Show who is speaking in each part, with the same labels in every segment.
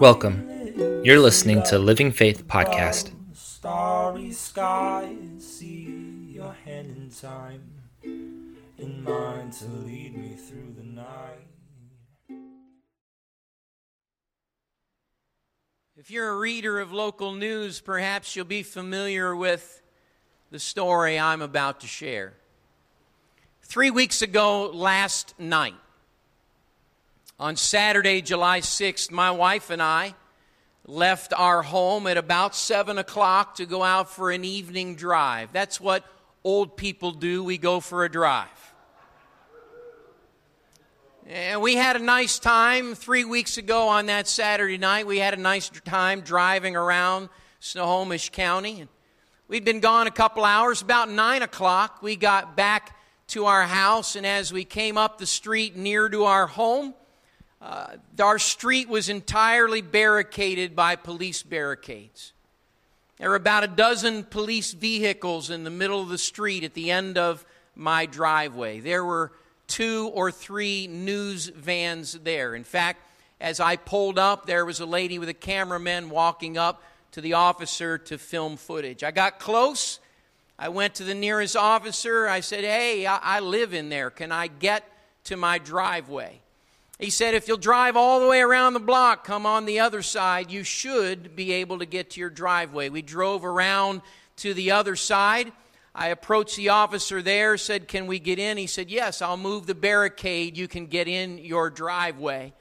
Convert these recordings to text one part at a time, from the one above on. Speaker 1: Welcome. You're listening to Living Faith Podcast. Starry sky and see your hand in time and mine
Speaker 2: to lead me through the night. If you're a reader of local news, perhaps you'll be familiar with the story I'm about to share. Three weeks ago, last night, on Saturday, July 6th, my wife and I left our home at about 7 o'clock to go out for an evening drive. That's what old people do. We go for a drive. And we had a nice time three weeks ago on that Saturday night. We had a nice time driving around Snohomish County. And we'd been gone a couple hours. About 9 o'clock, we got back to our house. And as we came up the street near to our home, uh, our street was entirely barricaded by police barricades. There were about a dozen police vehicles in the middle of the street at the end of my driveway. There were two or three news vans there. In fact, as I pulled up, there was a lady with a cameraman walking up to the officer to film footage. I got close. I went to the nearest officer. I said, Hey, I, I live in there. Can I get to my driveway? He said, if you'll drive all the way around the block, come on the other side, you should be able to get to your driveway. We drove around to the other side. I approached the officer there, said, Can we get in? He said, Yes, I'll move the barricade. You can get in your driveway.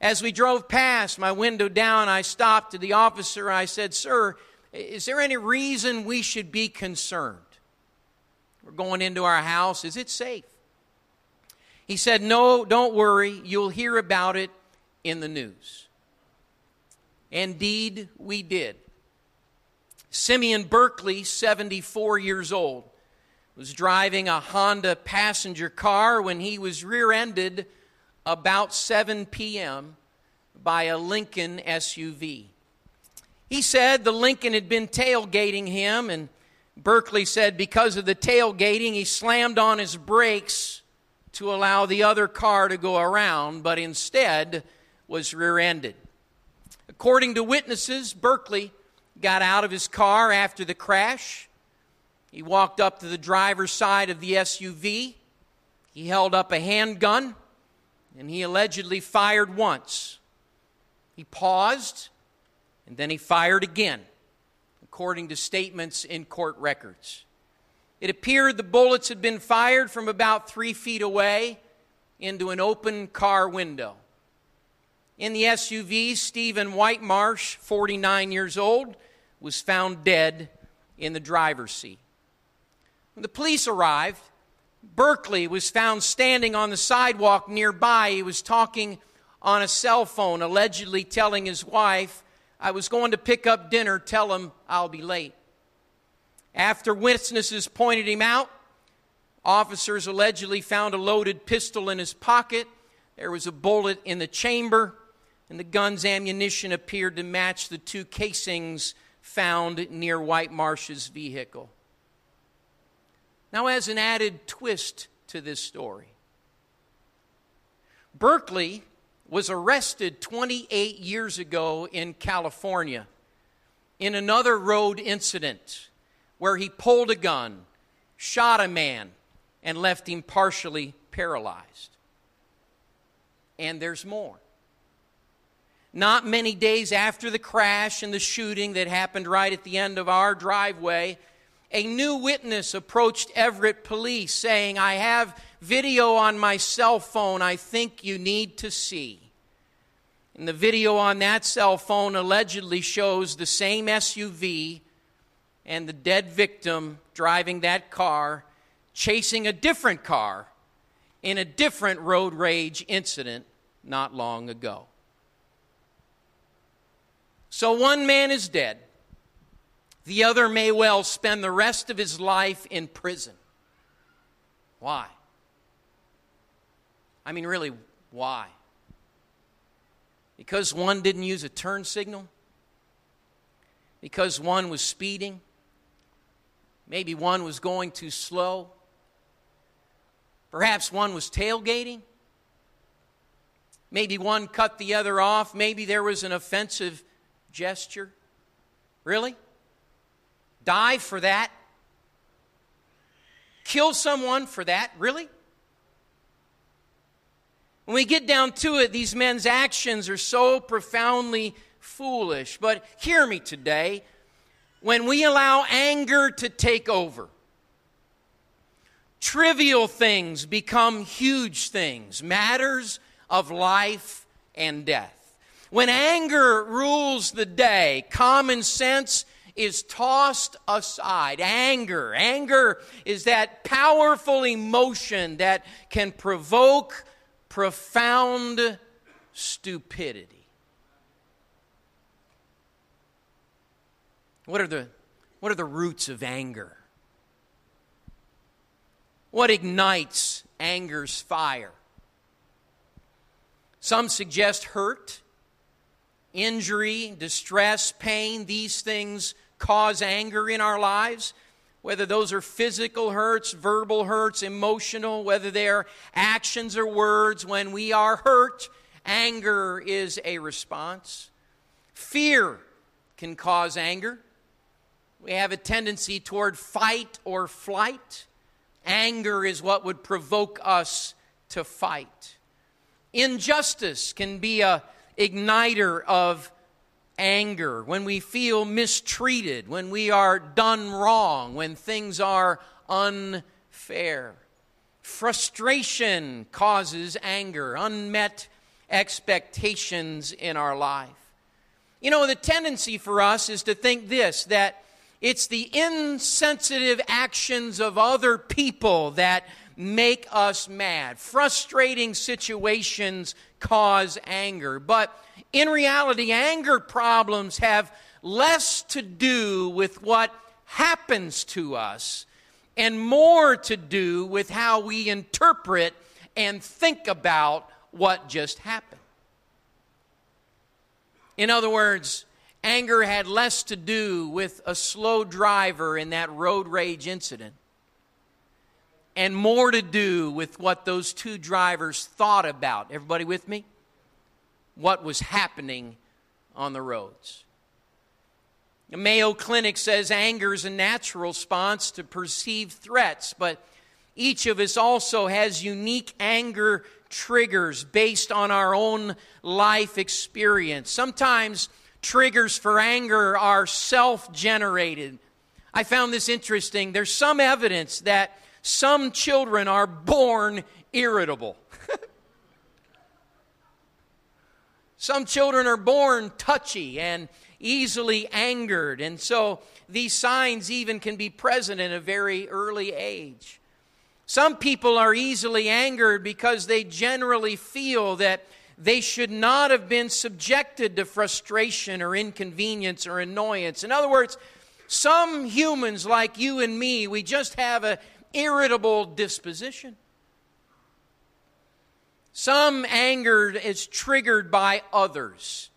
Speaker 2: As we drove past, my window down, I stopped to the officer. I said, Sir, is there any reason we should be concerned? We're going into our house. Is it safe? He said, No, don't worry. You'll hear about it in the news. Indeed, we did. Simeon Berkeley, 74 years old, was driving a Honda passenger car when he was rear ended about 7 p.m. by a Lincoln SUV. He said the Lincoln had been tailgating him, and Berkeley said because of the tailgating, he slammed on his brakes to allow the other car to go around, but instead was rear ended. According to witnesses, Berkeley got out of his car after the crash. He walked up to the driver's side of the SUV. He held up a handgun and he allegedly fired once. He paused and then he fired again, according to statements in court records. It appeared the bullets had been fired from about three feet away into an open car window. In the SUV, Stephen Whitemarsh, 49 years old, was found dead in the driver's seat. When the police arrived, Berkeley was found standing on the sidewalk nearby. He was talking on a cell phone, allegedly telling his wife, I was going to pick up dinner, tell him I'll be late. After witnesses pointed him out, officers allegedly found a loaded pistol in his pocket. There was a bullet in the chamber, and the gun's ammunition appeared to match the two casings found near Whitemarsh's vehicle. Now, as an added twist to this story, Berkeley was arrested 28 years ago in California in another road incident where he pulled a gun, shot a man, and left him partially paralyzed. And there's more. Not many days after the crash and the shooting that happened right at the end of our driveway, a new witness approached Everett police saying, I have video on my cell phone I think you need to see. And the video on that cell phone allegedly shows the same SUV and the dead victim driving that car chasing a different car in a different road rage incident not long ago. So one man is dead. The other may well spend the rest of his life in prison. Why? I mean, really, why? Because one didn't use a turn signal? Because one was speeding? Maybe one was going too slow. Perhaps one was tailgating. Maybe one cut the other off. Maybe there was an offensive gesture. Really? Die for that? Kill someone for that? Really? When we get down to it, these men's actions are so profoundly foolish. But hear me today when we allow anger to take over, trivial things become huge things, matters of life and death. When anger rules the day, common sense is tossed aside. Anger. Anger is that powerful emotion that can provoke profound stupidity. What are the, what are the roots of anger? What ignites anger's fire? Some suggest hurt, injury, distress, pain. These things cause anger in our lives, whether those are physical hurts, verbal hurts, emotional, whether they're actions or words. When we are hurt, anger is a response. Fear can cause anger. We have a tendency toward fight or flight. Anger is what would provoke us to fight. Injustice can be a igniter of anger, when we feel mistreated, when we are done wrong, when things are unfair. Frustration causes anger, unmet expectations in our life. You know, the tendency for us is to think this that it's the insensitive actions of other people that make us mad. Frustrating situations cause anger. But in reality, anger problems have less to do with what happens to us and more to do with how we interpret and think about what just happened. In other words, Anger had less to do with a slow driver in that road rage incident and more to do with what those two drivers thought about. Everybody with me? What was happening on the roads. The Mayo Clinic says anger is a natural response to perceived threats, but each of us also has unique anger triggers based on our own life experience. Sometimes triggers for anger are self generated. I found this interesting. There's some evidence that some children are born irritable. some children are born touchy and easily angered. And so these signs even can be present in a very early age. Some people are easily angered because they generally feel that they should not have been subjected to frustration or inconvenience or annoyance. In other words, some humans like you and me, we just have an irritable disposition. Some anger is triggered by others.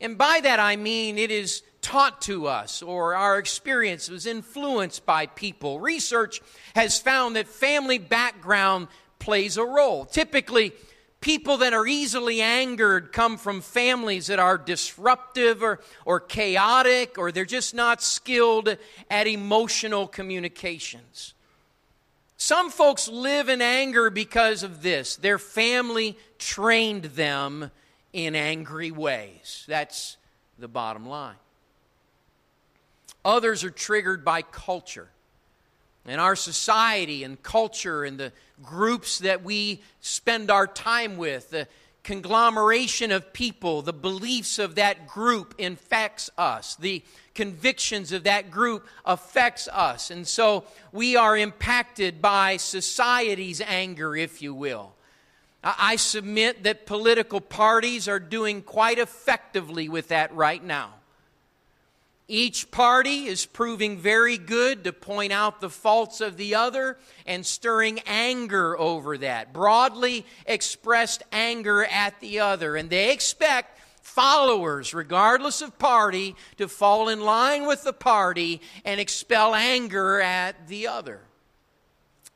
Speaker 2: And by that I mean it is taught to us or our experience was influenced by people. Research has found that family background plays a role. Typically, People that are easily angered come from families that are disruptive or, or chaotic, or they're just not skilled at emotional communications. Some folks live in anger because of this. Their family trained them in angry ways. That's the bottom line. Others are triggered by culture and our society and culture and the groups that we spend our time with, the conglomeration of people, the beliefs of that group infects us. The convictions of that group affects us. And so we are impacted by society's anger, if you will. I submit that political parties are doing quite effectively with that right now. Each party is proving very good to point out the faults of the other and stirring anger over that, broadly expressed anger at the other. And they expect followers, regardless of party, to fall in line with the party and expel anger at the other.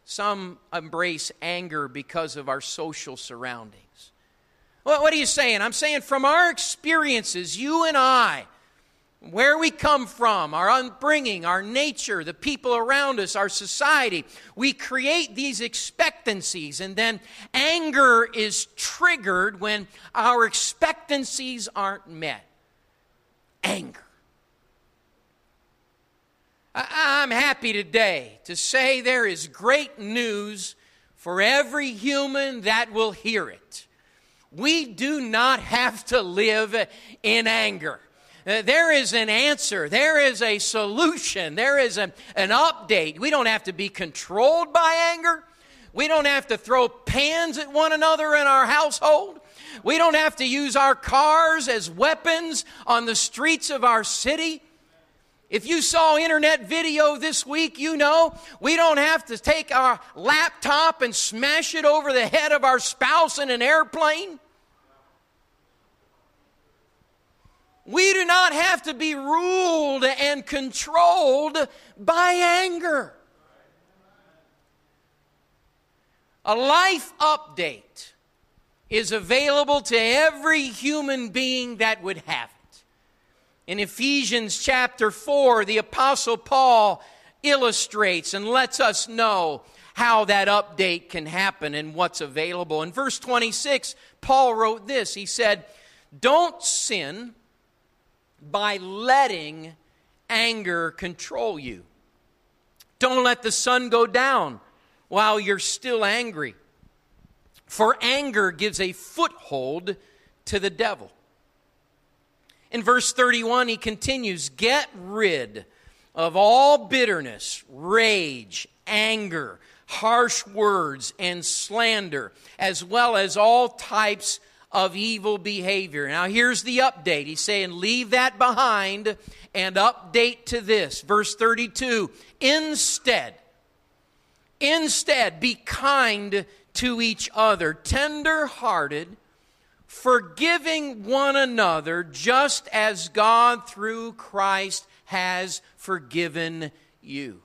Speaker 2: Some embrace anger because of our social surroundings. Well, what are you saying? I'm saying from our experiences, you and I, where we come from, our upbringing, our nature, the people around us, our society. We create these expectancies, and then anger is triggered when our expectancies aren't met. Anger. I'm happy today to say there is great news for every human that will hear it. We do not have to live in anger. Uh, there is an answer, there is a solution, there is a, an update. We don't have to be controlled by anger. We don't have to throw pans at one another in our household. We don't have to use our cars as weapons on the streets of our city. If you saw internet video this week, you know we don't have to take our laptop and smash it over the head of our spouse in an airplane. We do not have to be ruled and controlled by anger. A life update is available to every human being that would have it. In Ephesians chapter 4, the Apostle Paul illustrates and lets us know how that update can happen and what's available. In verse 26, Paul wrote this He said, Don't sin by letting anger control you. Don't let the sun go down while you're still angry, for anger gives a foothold to the devil. In verse 31, he continues Get rid of all bitterness, rage, anger, harsh words, and slander, as well as all types of evil behavior. Now, here's the update. He's saying, Leave that behind and update to this. Verse 32 Instead, instead, be kind to each other, tender hearted, forgiving one another, just as God through Christ has forgiven you.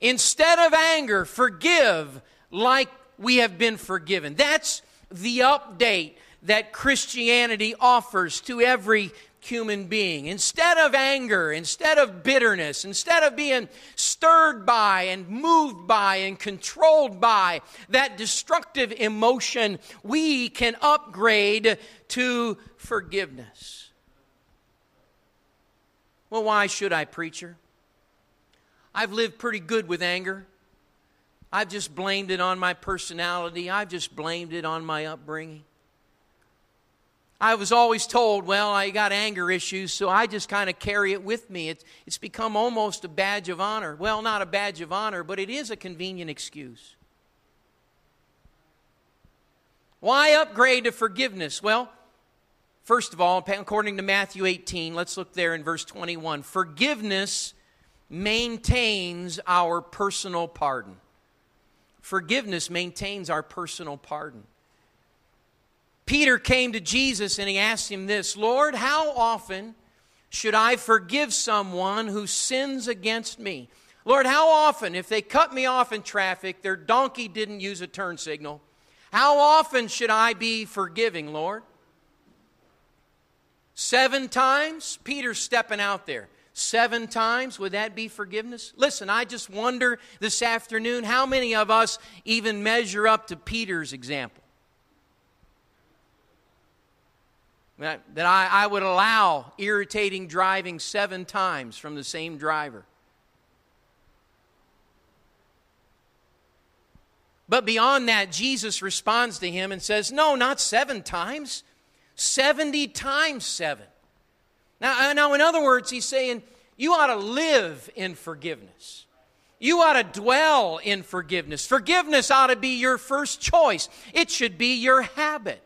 Speaker 2: Instead of anger, forgive like we have been forgiven. That's the update that Christianity offers to every human being. Instead of anger, instead of bitterness, instead of being stirred by and moved by and controlled by that destructive emotion, we can upgrade to forgiveness. Well, why should I, preacher? I've lived pretty good with anger. I've just blamed it on my personality. I've just blamed it on my upbringing. I was always told, well, I got anger issues, so I just kind of carry it with me. It's, it's become almost a badge of honor. Well, not a badge of honor, but it is a convenient excuse. Why upgrade to forgiveness? Well, first of all, according to Matthew 18, let's look there in verse 21. Forgiveness maintains our personal pardon. Forgiveness maintains our personal pardon. Peter came to Jesus and he asked him this Lord, how often should I forgive someone who sins against me? Lord, how often, if they cut me off in traffic, their donkey didn't use a turn signal, how often should I be forgiving, Lord? Seven times? Peter's stepping out there. Seven times? Would that be forgiveness? Listen, I just wonder this afternoon how many of us even measure up to Peter's example. that, that I, I would allow irritating driving seven times from the same driver. But beyond that, Jesus responds to him and says, No, not seven times, 70 times seven. Now, uh, now, in other words, he's saying, You ought to live in forgiveness. You ought to dwell in forgiveness. Forgiveness ought to be your first choice, it should be your habit.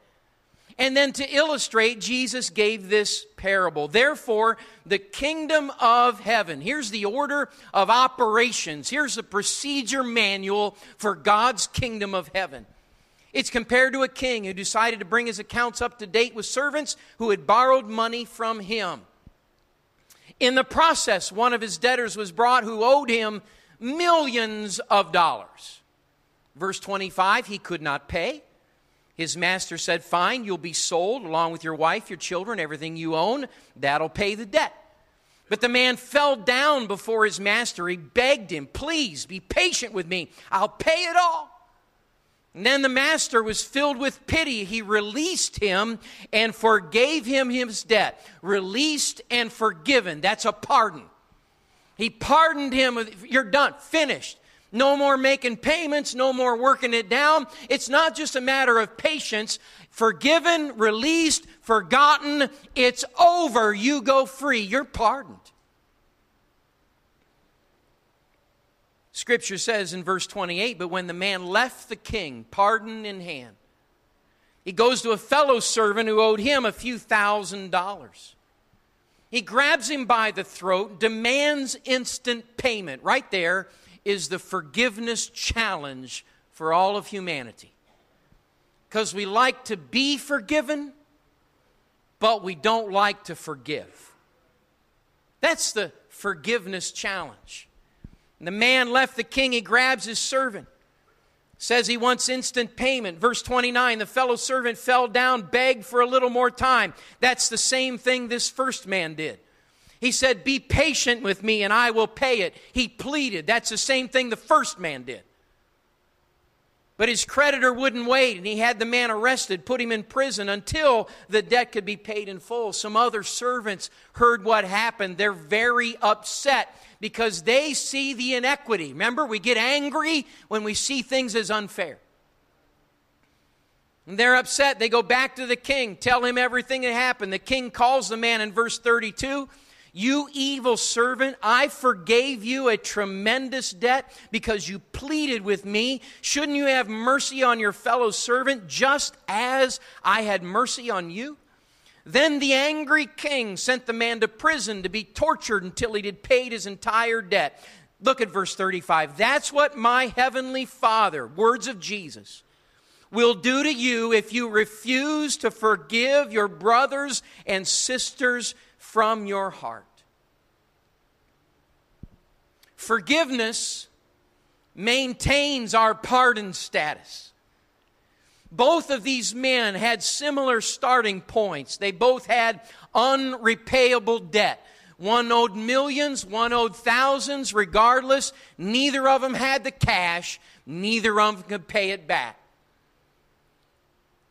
Speaker 2: And then to illustrate, Jesus gave this parable. Therefore, the kingdom of heaven. Here's the order of operations. Here's the procedure manual for God's kingdom of heaven. It's compared to a king who decided to bring his accounts up to date with servants who had borrowed money from him. In the process, one of his debtors was brought who owed him millions of dollars. Verse 25, he could not pay. His master said, Fine, you'll be sold along with your wife, your children, everything you own. That'll pay the debt. But the man fell down before his master. He begged him, Please be patient with me. I'll pay it all. And then the master was filled with pity. He released him and forgave him his debt. Released and forgiven. That's a pardon. He pardoned him. You're done. Finished. No more making payments, no more working it down. It's not just a matter of patience. Forgiven, released, forgotten. It's over. You go free. You're pardoned. Scripture says in verse 28 But when the man left the king, pardon in hand, he goes to a fellow servant who owed him a few thousand dollars. He grabs him by the throat, demands instant payment. Right there, is the forgiveness challenge for all of humanity. Because we like to be forgiven, but we don't like to forgive. That's the forgiveness challenge. And the man left the king, he grabs his servant. Says he wants instant payment. Verse 29 the fellow servant fell down, begged for a little more time. That's the same thing this first man did. He said, Be patient with me and I will pay it. He pleaded. That's the same thing the first man did. But his creditor wouldn't wait, and he had the man arrested, put him in prison until the debt could be paid in full. Some other servants heard what happened. They're very upset because they see the inequity. Remember, we get angry when we see things as unfair. And they're upset. They go back to the king, tell him everything that happened. The king calls the man in verse 32 you evil servant, I forgave you a tremendous debt because you pleaded with me. Shouldn't you have mercy on your fellow servant just as I had mercy on you? Then the angry king sent the man to prison to be tortured until he had paid his entire debt. Look at verse 35. That's what my heavenly Father, words of Jesus, will do to you if you refuse to forgive your brothers and sisters' from your heart. Forgiveness maintains our pardon status. Both of these men had similar starting points. They both had unrepayable debt. One owed millions, one owed thousands, regardless. Neither of them had the cash, neither of them could pay it back.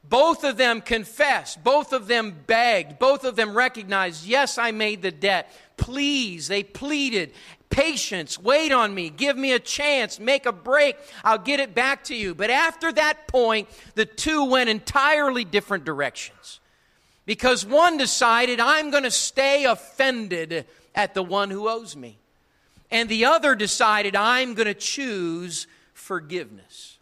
Speaker 2: Both of them confessed. Both of them begged. Both of them recognized, yes, I made the debt. Please, they pleaded. Patience, wait on me, give me a chance, make a break, I'll get it back to you. But after that point, the two went entirely different directions. Because one decided, I'm going to stay offended at the one who owes me. And the other decided, I'm going to choose forgiveness.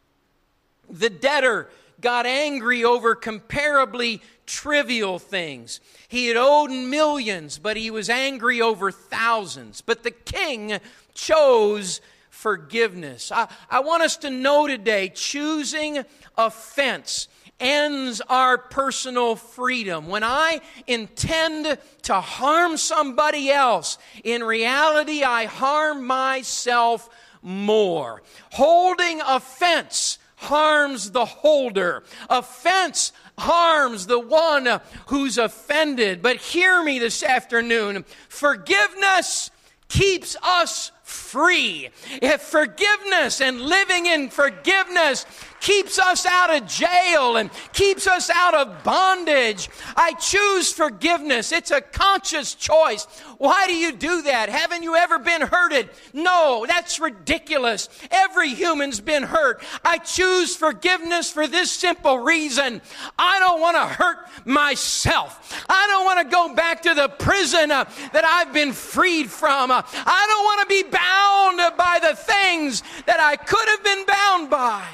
Speaker 2: The debtor got angry over comparably trivial things. He had owed millions, but he was angry over thousands. But the king chose forgiveness. I, I want us to know today choosing offense ends our personal freedom. When I intend to harm somebody else, in reality, I harm myself more. Holding offense harms the holder. Offense harms the one who's offended. But hear me this afternoon. Forgiveness keeps us free. If forgiveness and living in forgiveness keeps us out of jail and keeps us out of bondage. I choose forgiveness. It's a conscious choice. Why do you do that? Haven't you ever been hurted? No, that's ridiculous. Every human's been hurt. I choose forgiveness for this simple reason. I don't want to hurt myself. I don't want to go back to the prison uh, that I've been freed from. Uh, I don't want to be bound bound by the things that I could have been bound by.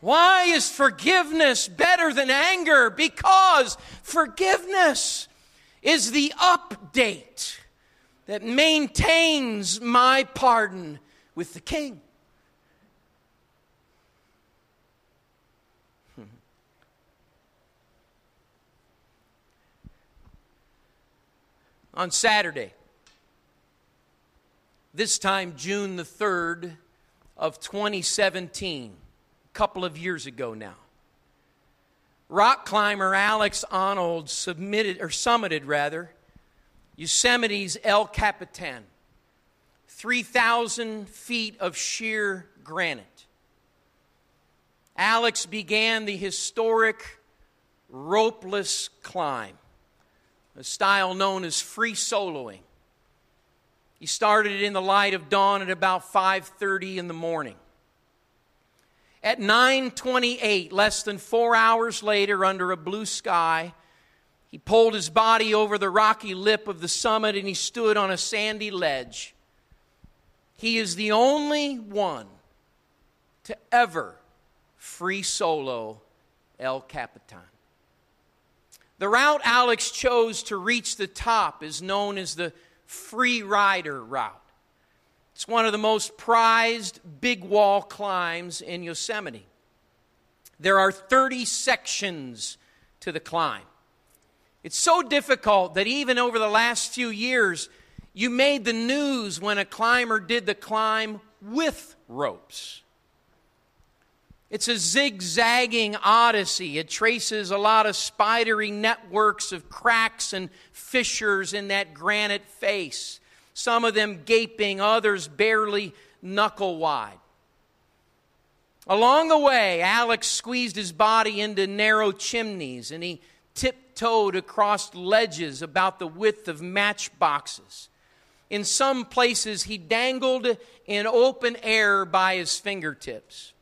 Speaker 2: Why is forgiveness better than anger? Because forgiveness is the update that maintains my pardon with the king. Hmm. On Saturday, this time June the 3rd of 2017, a couple of years ago now. Rock climber Alex Honnold submitted or summited rather Yosemite's El Capitan, 3,000 feet of sheer granite. Alex began the historic ropeless climb, a style known as free soloing he started it in the light of dawn at about 5:30 in the morning. At 9:28, less than 4 hours later under a blue sky, he pulled his body over the rocky lip of the summit and he stood on a sandy ledge. He is the only one to ever free solo El Capitan. The route Alex chose to reach the top is known as the Freerider route. It's one of the most prized big wall climbs in Yosemite. There are 30 sections to the climb. It's so difficult that even over the last few years, you made the news when a climber did the climb with ropes. It's a zigzagging odyssey. It traces a lot of spidery networks of cracks and fissures in that granite face, some of them gaping, others barely knuckle wide. Along the way, Alex squeezed his body into narrow chimneys and he tiptoed across ledges about the width of matchboxes. In some places, he dangled in open air by his fingertips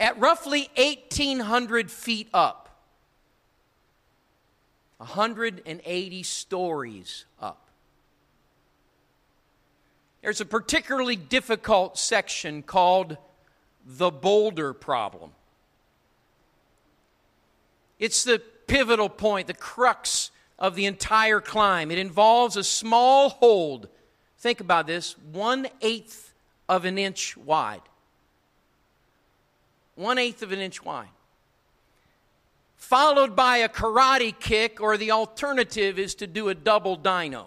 Speaker 2: at roughly 1,800 feet up, 180 stories up. There's a particularly difficult section called the boulder problem. It's the pivotal point, the crux of the entire climb. It involves a small hold. Think about this one eighth of an inch wide one eighth of an inch wide, followed by a karate kick, or the alternative is to do a double dino.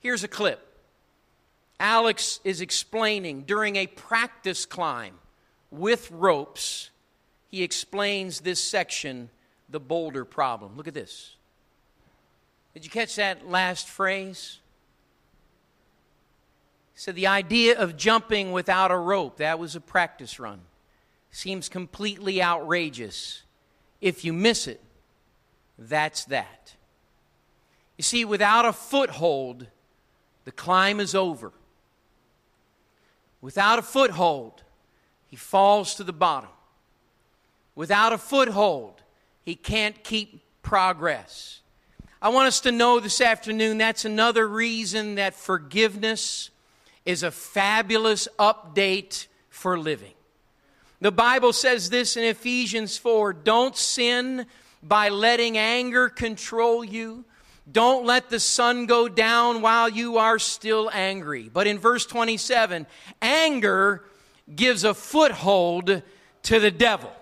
Speaker 2: Here's a clip. Alex is explaining during a practice climb with ropes, he explains this section, the boulder problem. Look at this. Did you catch that last phrase? So the idea of jumping without a rope, that was a practice run, seems completely outrageous. If you miss it, that's that. You see, without a foothold, the climb is over. Without a foothold, he falls to the bottom. Without a foothold, he can't keep progress. I want us to know this afternoon that's another reason that forgiveness is a fabulous update for living. The Bible says this in Ephesians 4 don't sin by letting anger control you. Don't let the sun go down while you are still angry. But in verse 27, anger gives a foothold to the devil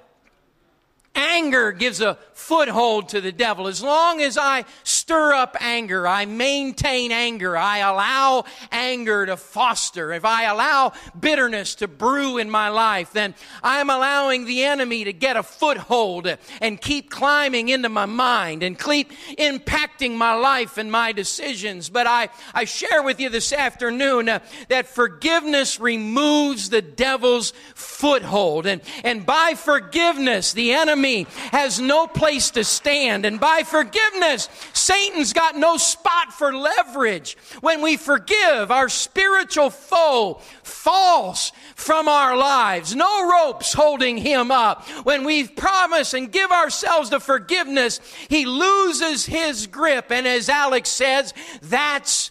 Speaker 2: anger gives a foothold to the devil. As long as I stir up anger, I maintain anger, I allow anger to foster, if I allow bitterness to brew in my life, then I'm allowing the enemy to get a foothold and keep climbing into my mind and keep impacting my life and my decisions. But I, I share with you this afternoon uh, that forgiveness removes the devil's foothold. And, and by forgiveness, the enemy me has no place to stand. And by forgiveness, Satan's got no spot for leverage. When we forgive, our spiritual foe falls from our lives. No ropes holding him up. When we promise and give ourselves the forgiveness, he loses his grip. And as Alex says, that's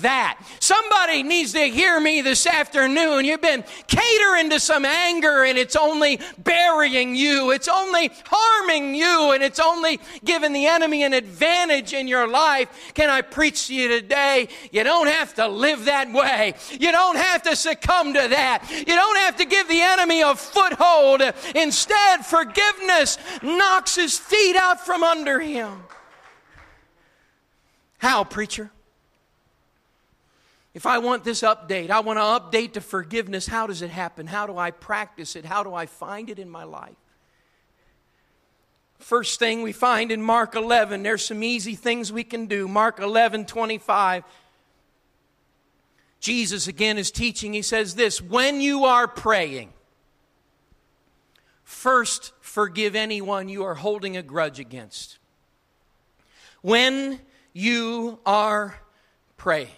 Speaker 2: that. Somebody needs to hear me this afternoon. You've been catering to some anger and it's only burying you. It's only harming you and it's only giving the enemy an advantage in your life. Can I preach to you today? You don't have to live that way. You don't have to succumb to that. You don't have to give the enemy a foothold. Instead, forgiveness knocks his feet out from under him. How, preacher? If I want this update, I want to update to forgiveness. How does it happen? How do I practice it? How do I find it in my life? First thing we find in Mark 11, there's some easy things we can do. Mark 11, 25. Jesus again is teaching. He says this When you are praying, first forgive anyone you are holding a grudge against. When you are praying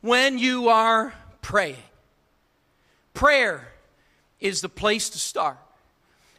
Speaker 2: when you are praying. Prayer is the place to start.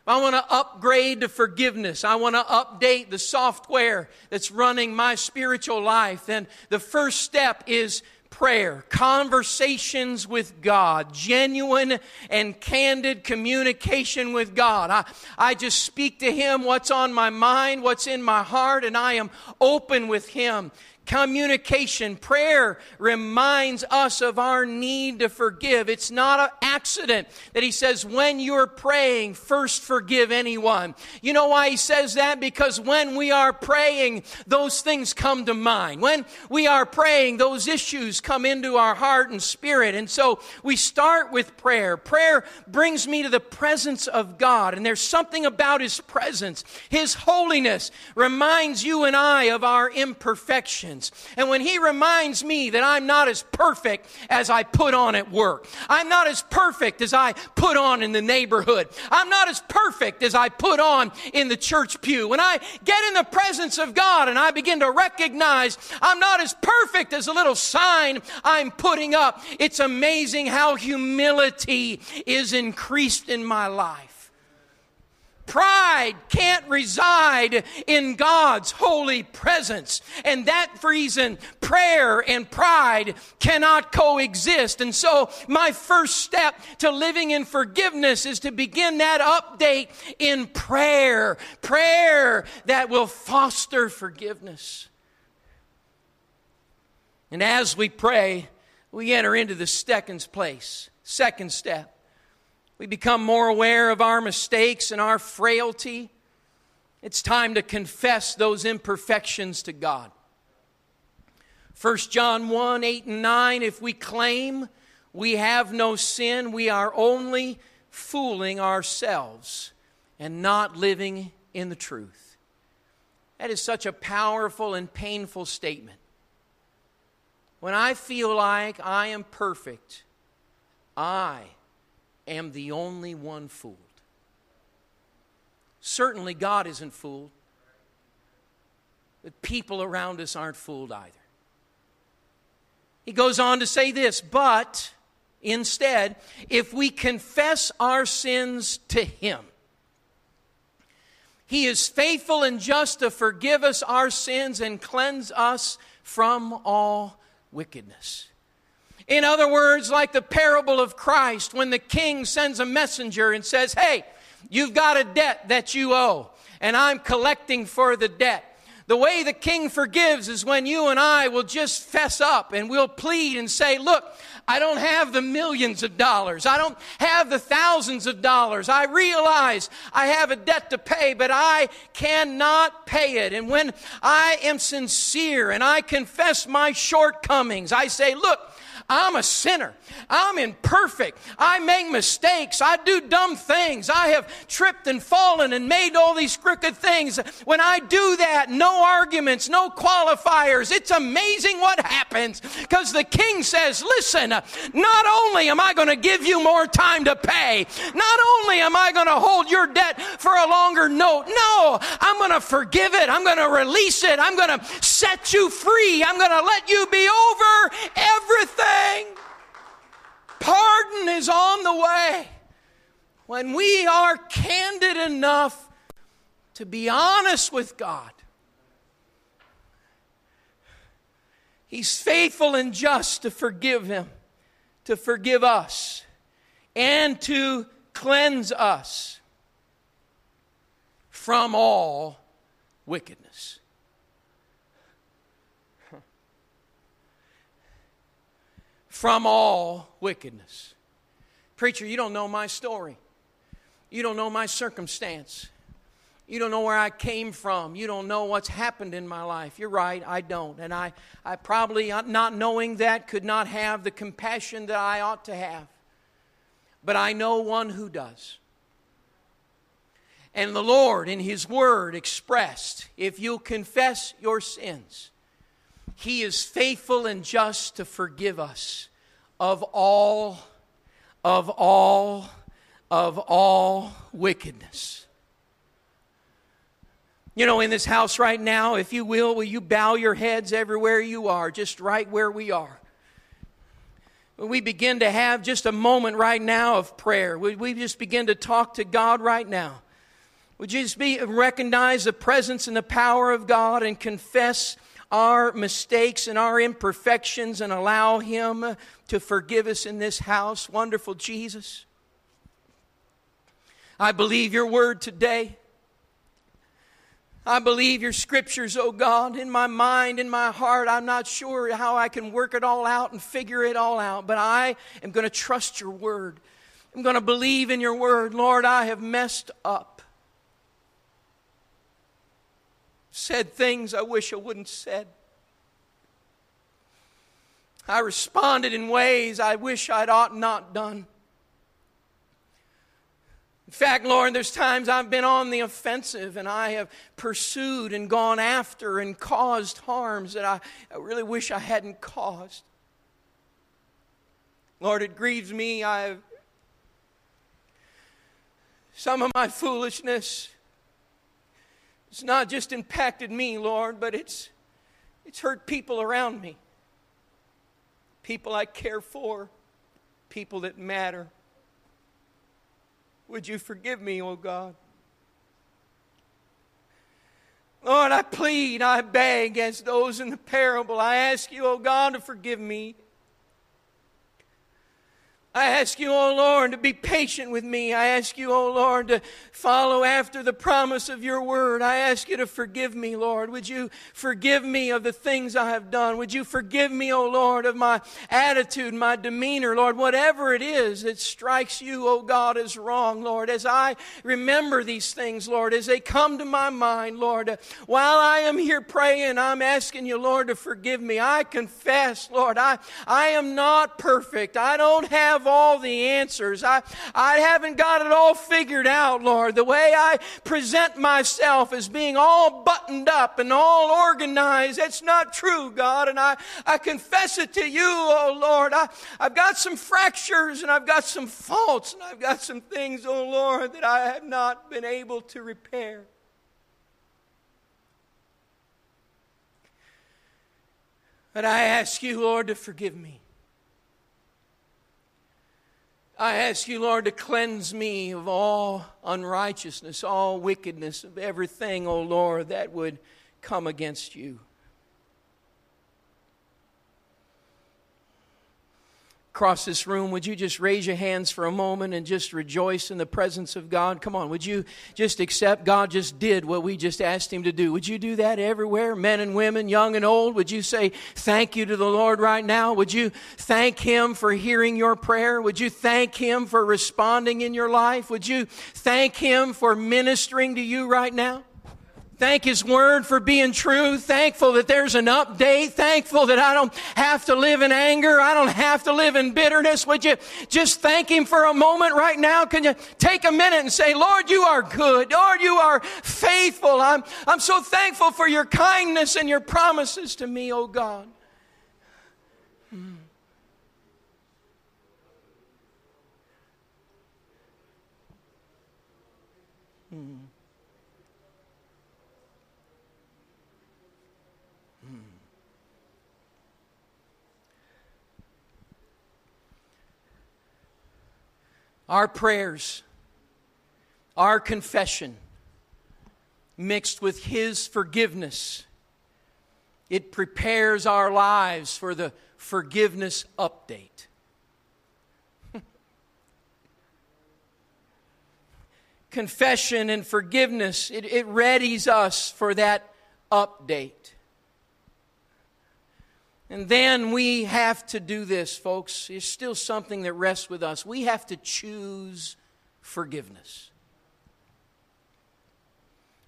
Speaker 2: I want to upgrade to forgiveness. I want to update the software that's running my spiritual life. Then the first step is prayer, conversations with God, genuine and candid communication with God. I, I just speak to Him what's on my mind, what's in my heart, and I am open with Him. Communication, prayer reminds us of our need to forgive. It's not an accident that he says, when you're praying, first forgive anyone. You know why he says that? Because when we are praying, those things come to mind. When we are praying, those issues come into our heart and spirit. And so we start with prayer. Prayer brings me to the presence of God, and there's something about his presence. His holiness reminds you and I of our imperfection sins. And when He reminds me that I'm not as perfect as I put on at work, I'm not as perfect as I put on in the neighborhood, I'm not as perfect as I put on in the church pew, when I get in the presence of God and I begin to recognize I'm not as perfect as a little sign I'm putting up, it's amazing how humility is increased in my life. Pride can't reside in God's holy presence. And that reason, prayer and pride cannot coexist. And so, my first step to living in forgiveness is to begin that update in prayer. Prayer that will foster forgiveness. And as we pray, we enter into the second place, second step we become more aware of our mistakes and our frailty. It's time to confess those imperfections to God. 1 John 1 8 and 9 If we claim we have no sin, we are only fooling ourselves and not living in the truth. That is such a powerful and painful statement. When I feel like I am perfect, I am the only one fooled. Certainly, God isn't fooled, but people around us aren't fooled either. He goes on to say this, but instead, if we confess our sins to Him, He is faithful and just to forgive us our sins and cleanse us from all wickedness. In other words, like the parable of Christ, when the king sends a messenger and says, Hey, you've got a debt that you owe, and I'm collecting for the debt. The way the king forgives is when you and I will just fess up and we'll plead and say, Look, I don't have the millions of dollars. I don't have the thousands of dollars. I realize I have a debt to pay, but I cannot pay it. And when I am sincere and I confess my shortcomings, I say, Look, I'm a sinner. I'm imperfect. I make mistakes. I do dumb things. I have tripped and fallen and made all these crooked things. When I do that, no arguments, no qualifiers. It's amazing what happens because the king says, Listen, not only am I going to give you more time to pay, not only am I going to hold your debt for a longer note, no, I'm going to forgive it. I'm going to release it. I'm going to set you free. I'm going to let you be over everything. Pardon is on the way. When we are candid enough to be honest with God, He's faithful and just to forgive him, to forgive us, and to cleanse us from all wickedness. from all wickedness. Preacher, you don't know my story. You don't know my circumstance. You don't know where I came from. You don't know what's happened in my life. You're right, I don't. And I, I probably, uh, not knowing that, could not have the compassion that I ought to have. But I know one who does. And the Lord, in His Word, expressed if you'll confess your sins, He is faithful and just to forgive us of all, of all, of all wickedness. You know, in this house right now, if you will, will you bow your heads everywhere you are, just right where we are? Will we begin to have just a moment right now of prayer? Would we just begin to talk to God right now? Would you just be recognize the presence and the power of God and confess? our mistakes and our imperfections and allow Him to forgive us in this house. Wonderful Jesus. I believe your word today. I believe your scriptures, oh God, in my mind, in my heart. I'm not sure how I can work it all out and figure it all out, but I am going to trust your word. I'm going to believe in your word. Lord, I have messed up. said things I wish I wouldn't said. I responded in ways I wish I'd ought not done. In fact, Lord, there's times I've been on the offensive and I have pursued and gone after and caused harms that I, I really wish I hadn't caused. Lord, it grieves me. I've some of my foolishness it's not just impacted me, Lord, but it's, it's hurt people around me. People I care for, people that matter. Would you forgive me, O oh God? Lord, I plead, I beg as those in the parable. I ask you, O oh God, to forgive me. I ask you, O oh Lord, to be patient with me. I ask you, O oh Lord, to follow after the promise of your word. I ask you to forgive me, Lord. Would you forgive me of the things I have done? Would you forgive me, O oh Lord, of my attitude, my demeanor, Lord? Whatever it is that strikes you, O God, as wrong, Lord, as I remember these things, Lord, as they come to my mind, Lord, while I am here praying, I'm asking you, Lord, to forgive me. I confess, Lord, I, I am not perfect. I don't have have all the answers. I, I haven't got it all figured out, Lord. The way I present myself as being all buttoned up and all organized, that's not true, God. And I, I confess it to you, oh Lord. I, I've got some fractures and I've got some faults and I've got some things, oh Lord, that I have not been able to repair. But I ask you, Lord, to forgive me. I ask you, Lord, to cleanse me of all unrighteousness, all wickedness, of everything, O oh Lord, that would come against you. across this room, would you just raise your hands for a moment and just rejoice in the presence of God? Come on, would you just accept God just did what we just asked Him to do? Would you do that everywhere, men and women, young and old? Would you say thank you to the Lord right now? Would you thank Him for hearing your prayer? Would you thank Him for responding in your life? Would you thank Him for ministering to you right now? Thank His Word for being true. Thankful that there's an update. Thankful that I don't have to live in anger. I don't have to live in bitterness. Would you just thank Him for a moment right now? Can you take a minute and say, Lord, you are good. Lord, you are faithful. I'm, I'm so thankful for your kindness and your promises to me, O oh God. our prayers, our confession, mixed with His forgiveness, it prepares our lives for the forgiveness update. confession and forgiveness, it, it readies us for that update. And then we have to do this, folks. It's still something that rests with us. We have to choose forgiveness.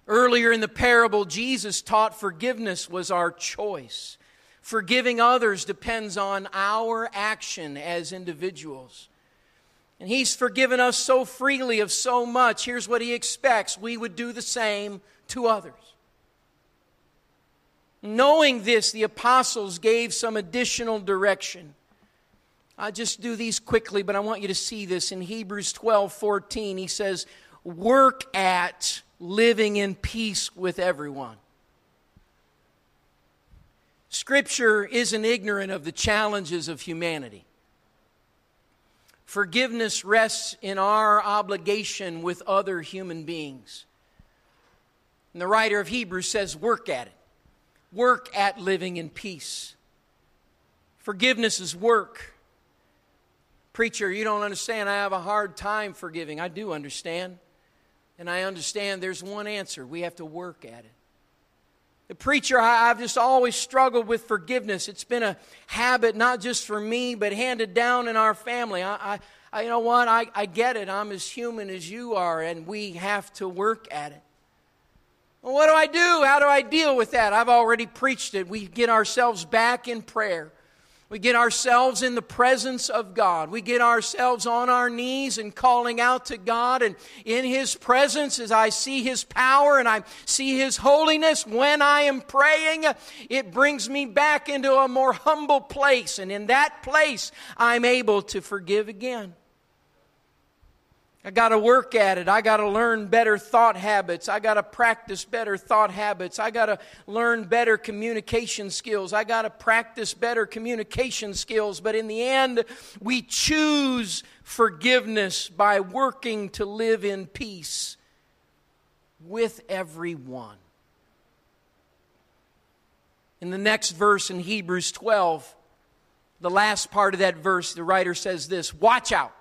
Speaker 2: Earlier in the parable, Jesus taught forgiveness was our choice. Forgiving others depends on our action as individuals. And He's forgiven us so freely of so much. Here's what He expects we would do the same to others. Knowing this, the apostles gave some additional direction. I'll just do these quickly, but I want you to see this. In Hebrews 12 14, he says, Work at living in peace with everyone. Scripture isn't ignorant of the challenges of humanity. Forgiveness rests in our obligation with other human beings. And the writer of Hebrews says, Work at it work at living in peace. Forgiveness is work. Preacher, you don't understand. I have a hard time forgiving. I do understand. And I understand there's one answer we have to work at it. The preacher, I've just always struggled with forgiveness. It's been a habit, not just for me, but handed down in our family. I, I, I you know what? I, I get it. I'm as human as you are, and we have to work at it. Well, what do I do? How do I deal with that? I've already preached it. We get ourselves back in prayer. We get ourselves in the presence of God. We get ourselves on our knees and calling out to God. And in His presence, as I see His power and I see His holiness, when I am praying, it brings me back into a more humble place. And in that place, I'm able to forgive again. I got to work at it. I got to learn better thought habits. I got to practice better thought habits. I got to learn better communication skills. I got to practice better communication skills. But in the end, we choose forgiveness by working to live in peace with everyone. In the next verse in Hebrews 12, the last part of that verse, the writer says this Watch out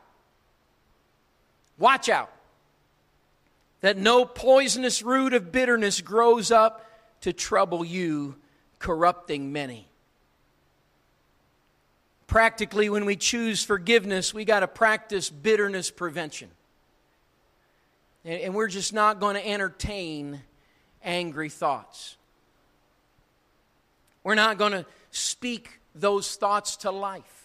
Speaker 2: Watch out that no poisonous root of bitterness grows up to trouble you, corrupting many. Practically, when we choose forgiveness, we got to practice bitterness prevention. And we're just not going to entertain angry thoughts. We're not going to speak those thoughts to life.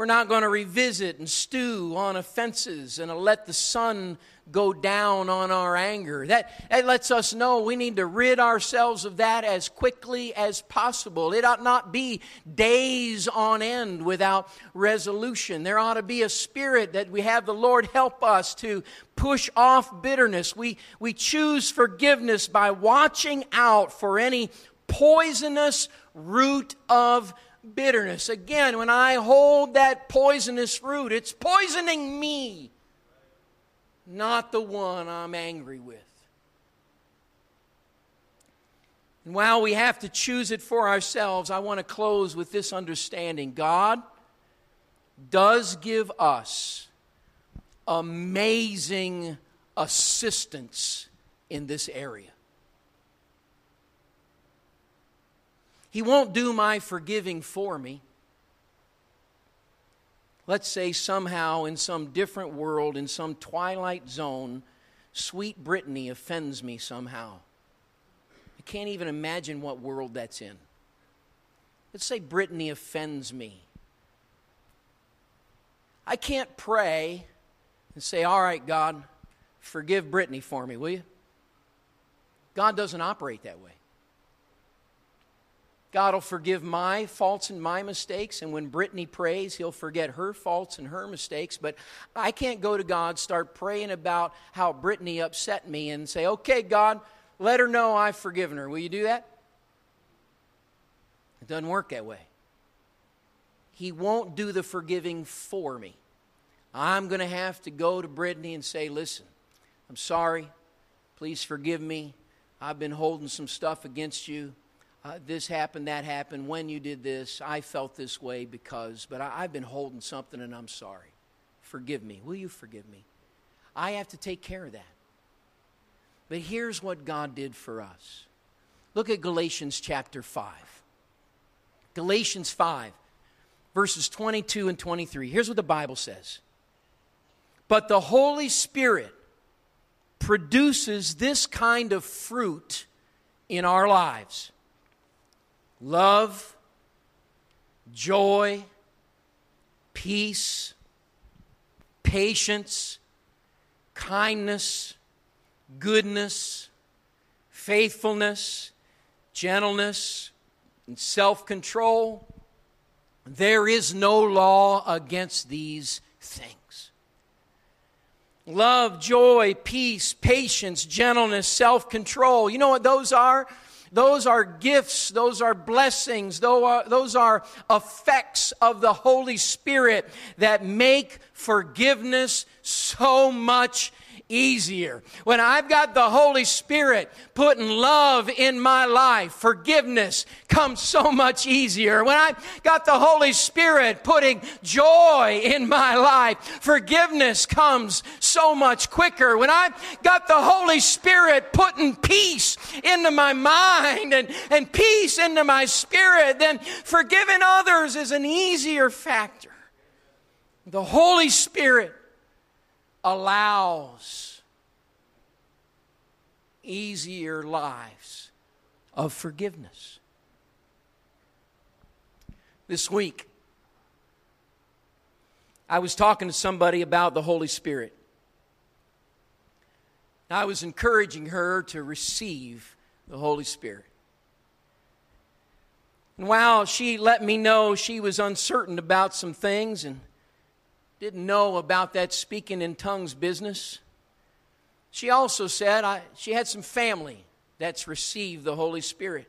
Speaker 2: We're not going to revisit and stew on offenses and let the sun go down on our anger. That, that lets us know we need to rid ourselves of that as quickly as possible. It ought not be days on end without resolution. There ought to be a spirit that we have the Lord help us to push off bitterness. We, we choose forgiveness by watching out for any poisonous root of bitterness. Again, when I hold that poisonous fruit, it's poisoning me, not the one I'm angry with. And while we have to choose it for ourselves, I want to close with this understanding God does give us amazing assistance in this area. He won't do my forgiving for me. Let's say somehow in some different world, in some twilight zone, sweet Brittany offends me somehow. I can't even imagine what world that's in. Let's say Brittany offends me. I can't pray and say, All right, God, forgive Brittany for me, will you? God doesn't operate that way. God will forgive my faults and my mistakes. And when Brittany prays, He'll forget her faults and her mistakes. But I can't go to God, start praying about how Brittany upset me, and say, okay, God, let her know I've forgiven her. Will you do that? It doesn't work that way. He won't do the forgiving for me. I'm going to have to go to Brittany and say, listen, I'm sorry. Please forgive me. I've been holding some stuff against you uh, this happened, that happened, when you did this, I felt this way because, but I, I've been holding something and I'm sorry. Forgive me. Will you forgive me? I have to take care of that. But here's what God did for us. Look at Galatians chapter 5. Galatians 5, verses 22 and 23. Here's what the Bible says But the Holy Spirit produces this kind of fruit in our lives love, joy, peace, patience, kindness, goodness, faithfulness, gentleness, and self control. There is no law against these things. Love, joy, peace, patience, gentleness, self control. You know what those are? Those are gifts, those are blessings, uh, those are effects of the Holy Spirit that make forgiveness so much easier. When I've got the Holy Spirit putting love in my life, forgiveness comes so much easier. When I've got the Holy Spirit putting joy in my life, forgiveness comes so much quicker. When I've got the Holy Spirit putting peace into my mind and, and peace into my spirit, then forgiving others is an easier factor. The Holy Spirit allows easier lives of forgiveness. This week, I was talking to somebody about the Holy Spirit. I was encouraging her to receive the Holy Spirit. And while she let me know she was uncertain about some things and didn't know about that speaking in tongues business. She also said I, she had some family that's received the Holy Spirit.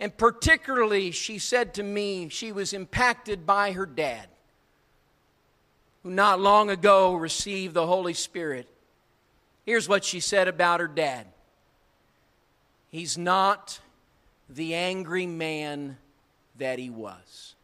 Speaker 2: And particularly, she said to me, she was impacted by her dad, who not long ago received the Holy Spirit. Here's what she said about her dad He's not the angry man that he was.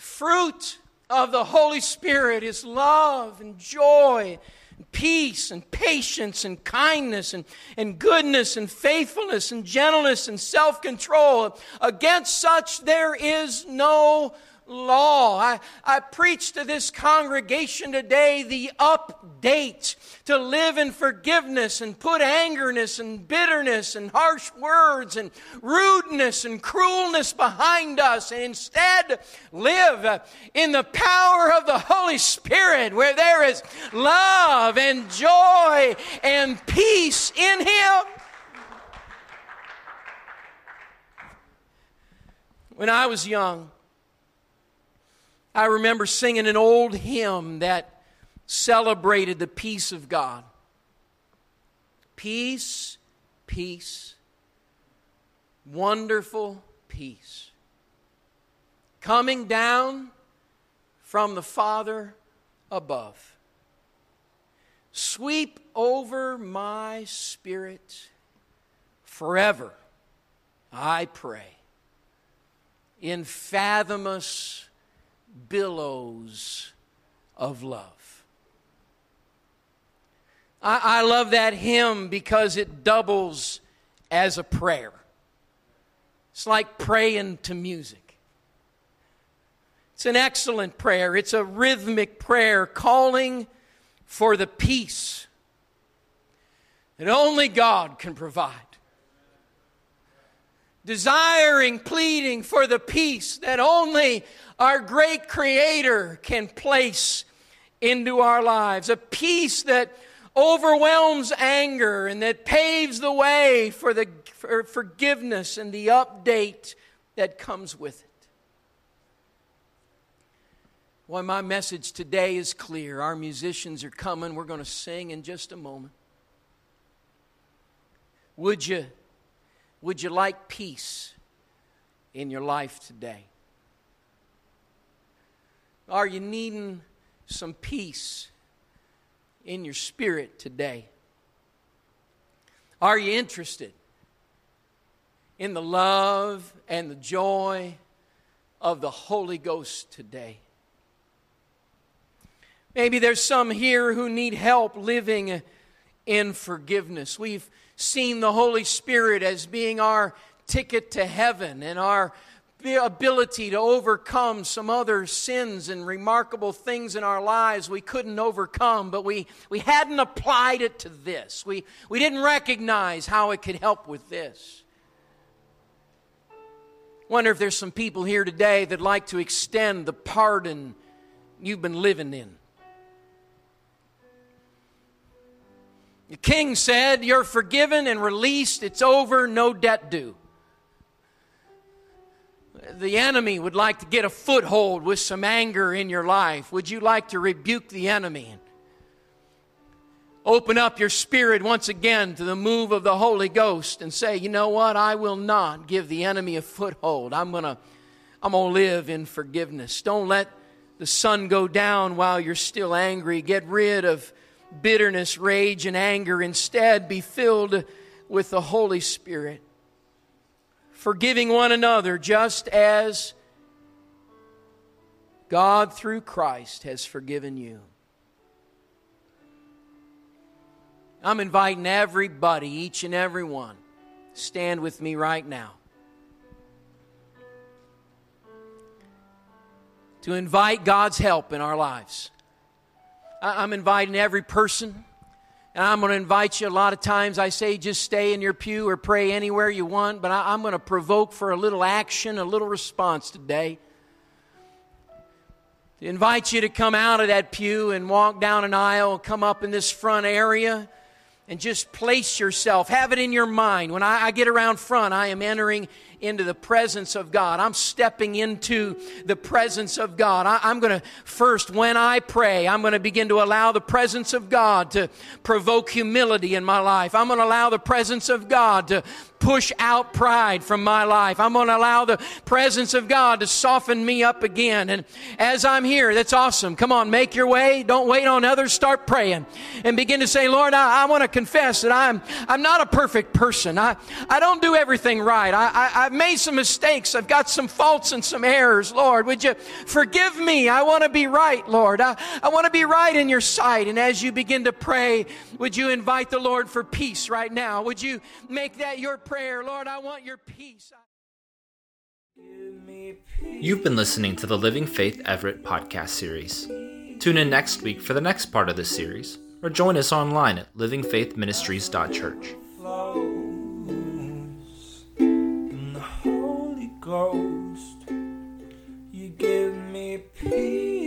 Speaker 2: fruit of the Holy Spirit is love and joy and peace and patience and kindness and, and goodness and faithfulness and gentleness and self control. Against such there is no law. I, I preach to this congregation today the update to live in forgiveness and put angerness and bitterness and harsh words and rudeness and cruelness behind us and instead live in the power of the Holy Spirit where there is love and joy and peace in Him. When I was young, I remember singing an old hymn that celebrated the peace of God. Peace, peace, wonderful peace. Coming down from the Father above. Sweep over my spirit forever, I pray, in fathomless billows of love. I, I love that hymn because it doubles as a prayer. It's like praying to music. It's an excellent prayer, it's a rhythmic prayer calling for the peace that only God can provide desiring, pleading for the peace that only our great Creator can place into our lives. A peace that overwhelms anger and that paves the way for the for forgiveness and the update that comes with it. Well, my message today is clear. Our musicians are coming. We're going to sing in just a moment. Would you would you like peace in your life today? Are you needing some peace in your spirit today? Are you interested in the love and the joy of the Holy Ghost today? Maybe there's some here who need help living in forgiveness. We've seen the Holy Spirit as being our ticket to heaven and our ability to overcome some other sins and remarkable things in our lives we couldn't overcome, but we, we hadn't applied it to this. We, we didn't recognize how it could help with this. Wonder if there's some people here today that like to extend the pardon you've been living in. The king said, You're forgiven and released. It's over. No debt due. The enemy would like to get a foothold with some anger in your life. Would you like to rebuke the enemy? Open up your spirit once again to the move of the Holy Ghost and say, You know what? I will not give the enemy a foothold. I'm going to. I'm going to live in forgiveness. Don't let the sun go down while you're still angry. Get rid of bitterness, rage, and anger. Instead, be filled with the Holy Spirit, forgiving one another just as God through Christ has forgiven you. I'm inviting everybody, each and every one, stand with me right now. To invite God's help in our lives. I'm inviting every person. And I'm going to invite you. A lot of times I say just stay in your pew or pray anywhere you want, but I, am going to provoke for a little action, a little response today. To invite you to come out of that pew and walk down an aisle, come up in this front area, and just place yourself. Have it in your mind. When I, I get around front, I am entering into the presence of God. I'm stepping into the presence of God. I, I'm going to first, when I pray, I'm going to begin to allow the presence of God to provoke humility in my life. I'm going to allow the presence of God to push out pride from my life. I'm going to allow the presence of God to soften me up again. And as I'm here, that's awesome. Come on, make your way. Don't wait on others. Start praying and begin to say, Lord, I, I want to confess that I'm, I'm not a perfect person. I, I don't do everything right. I, I, I've made some mistakes. I've got some faults and some errors, Lord. Would you forgive me? I want to be right, Lord. I, I want to be right in your sight. And as you begin to pray, would you invite the Lord for peace right now? Would you make that your prayer? Lord, I want your peace.
Speaker 1: You've been listening to the Living Faith Everett podcast series. Tune in next week for the next part of this series, or join us online at livingfaithministries.church. ghost. You give me peace.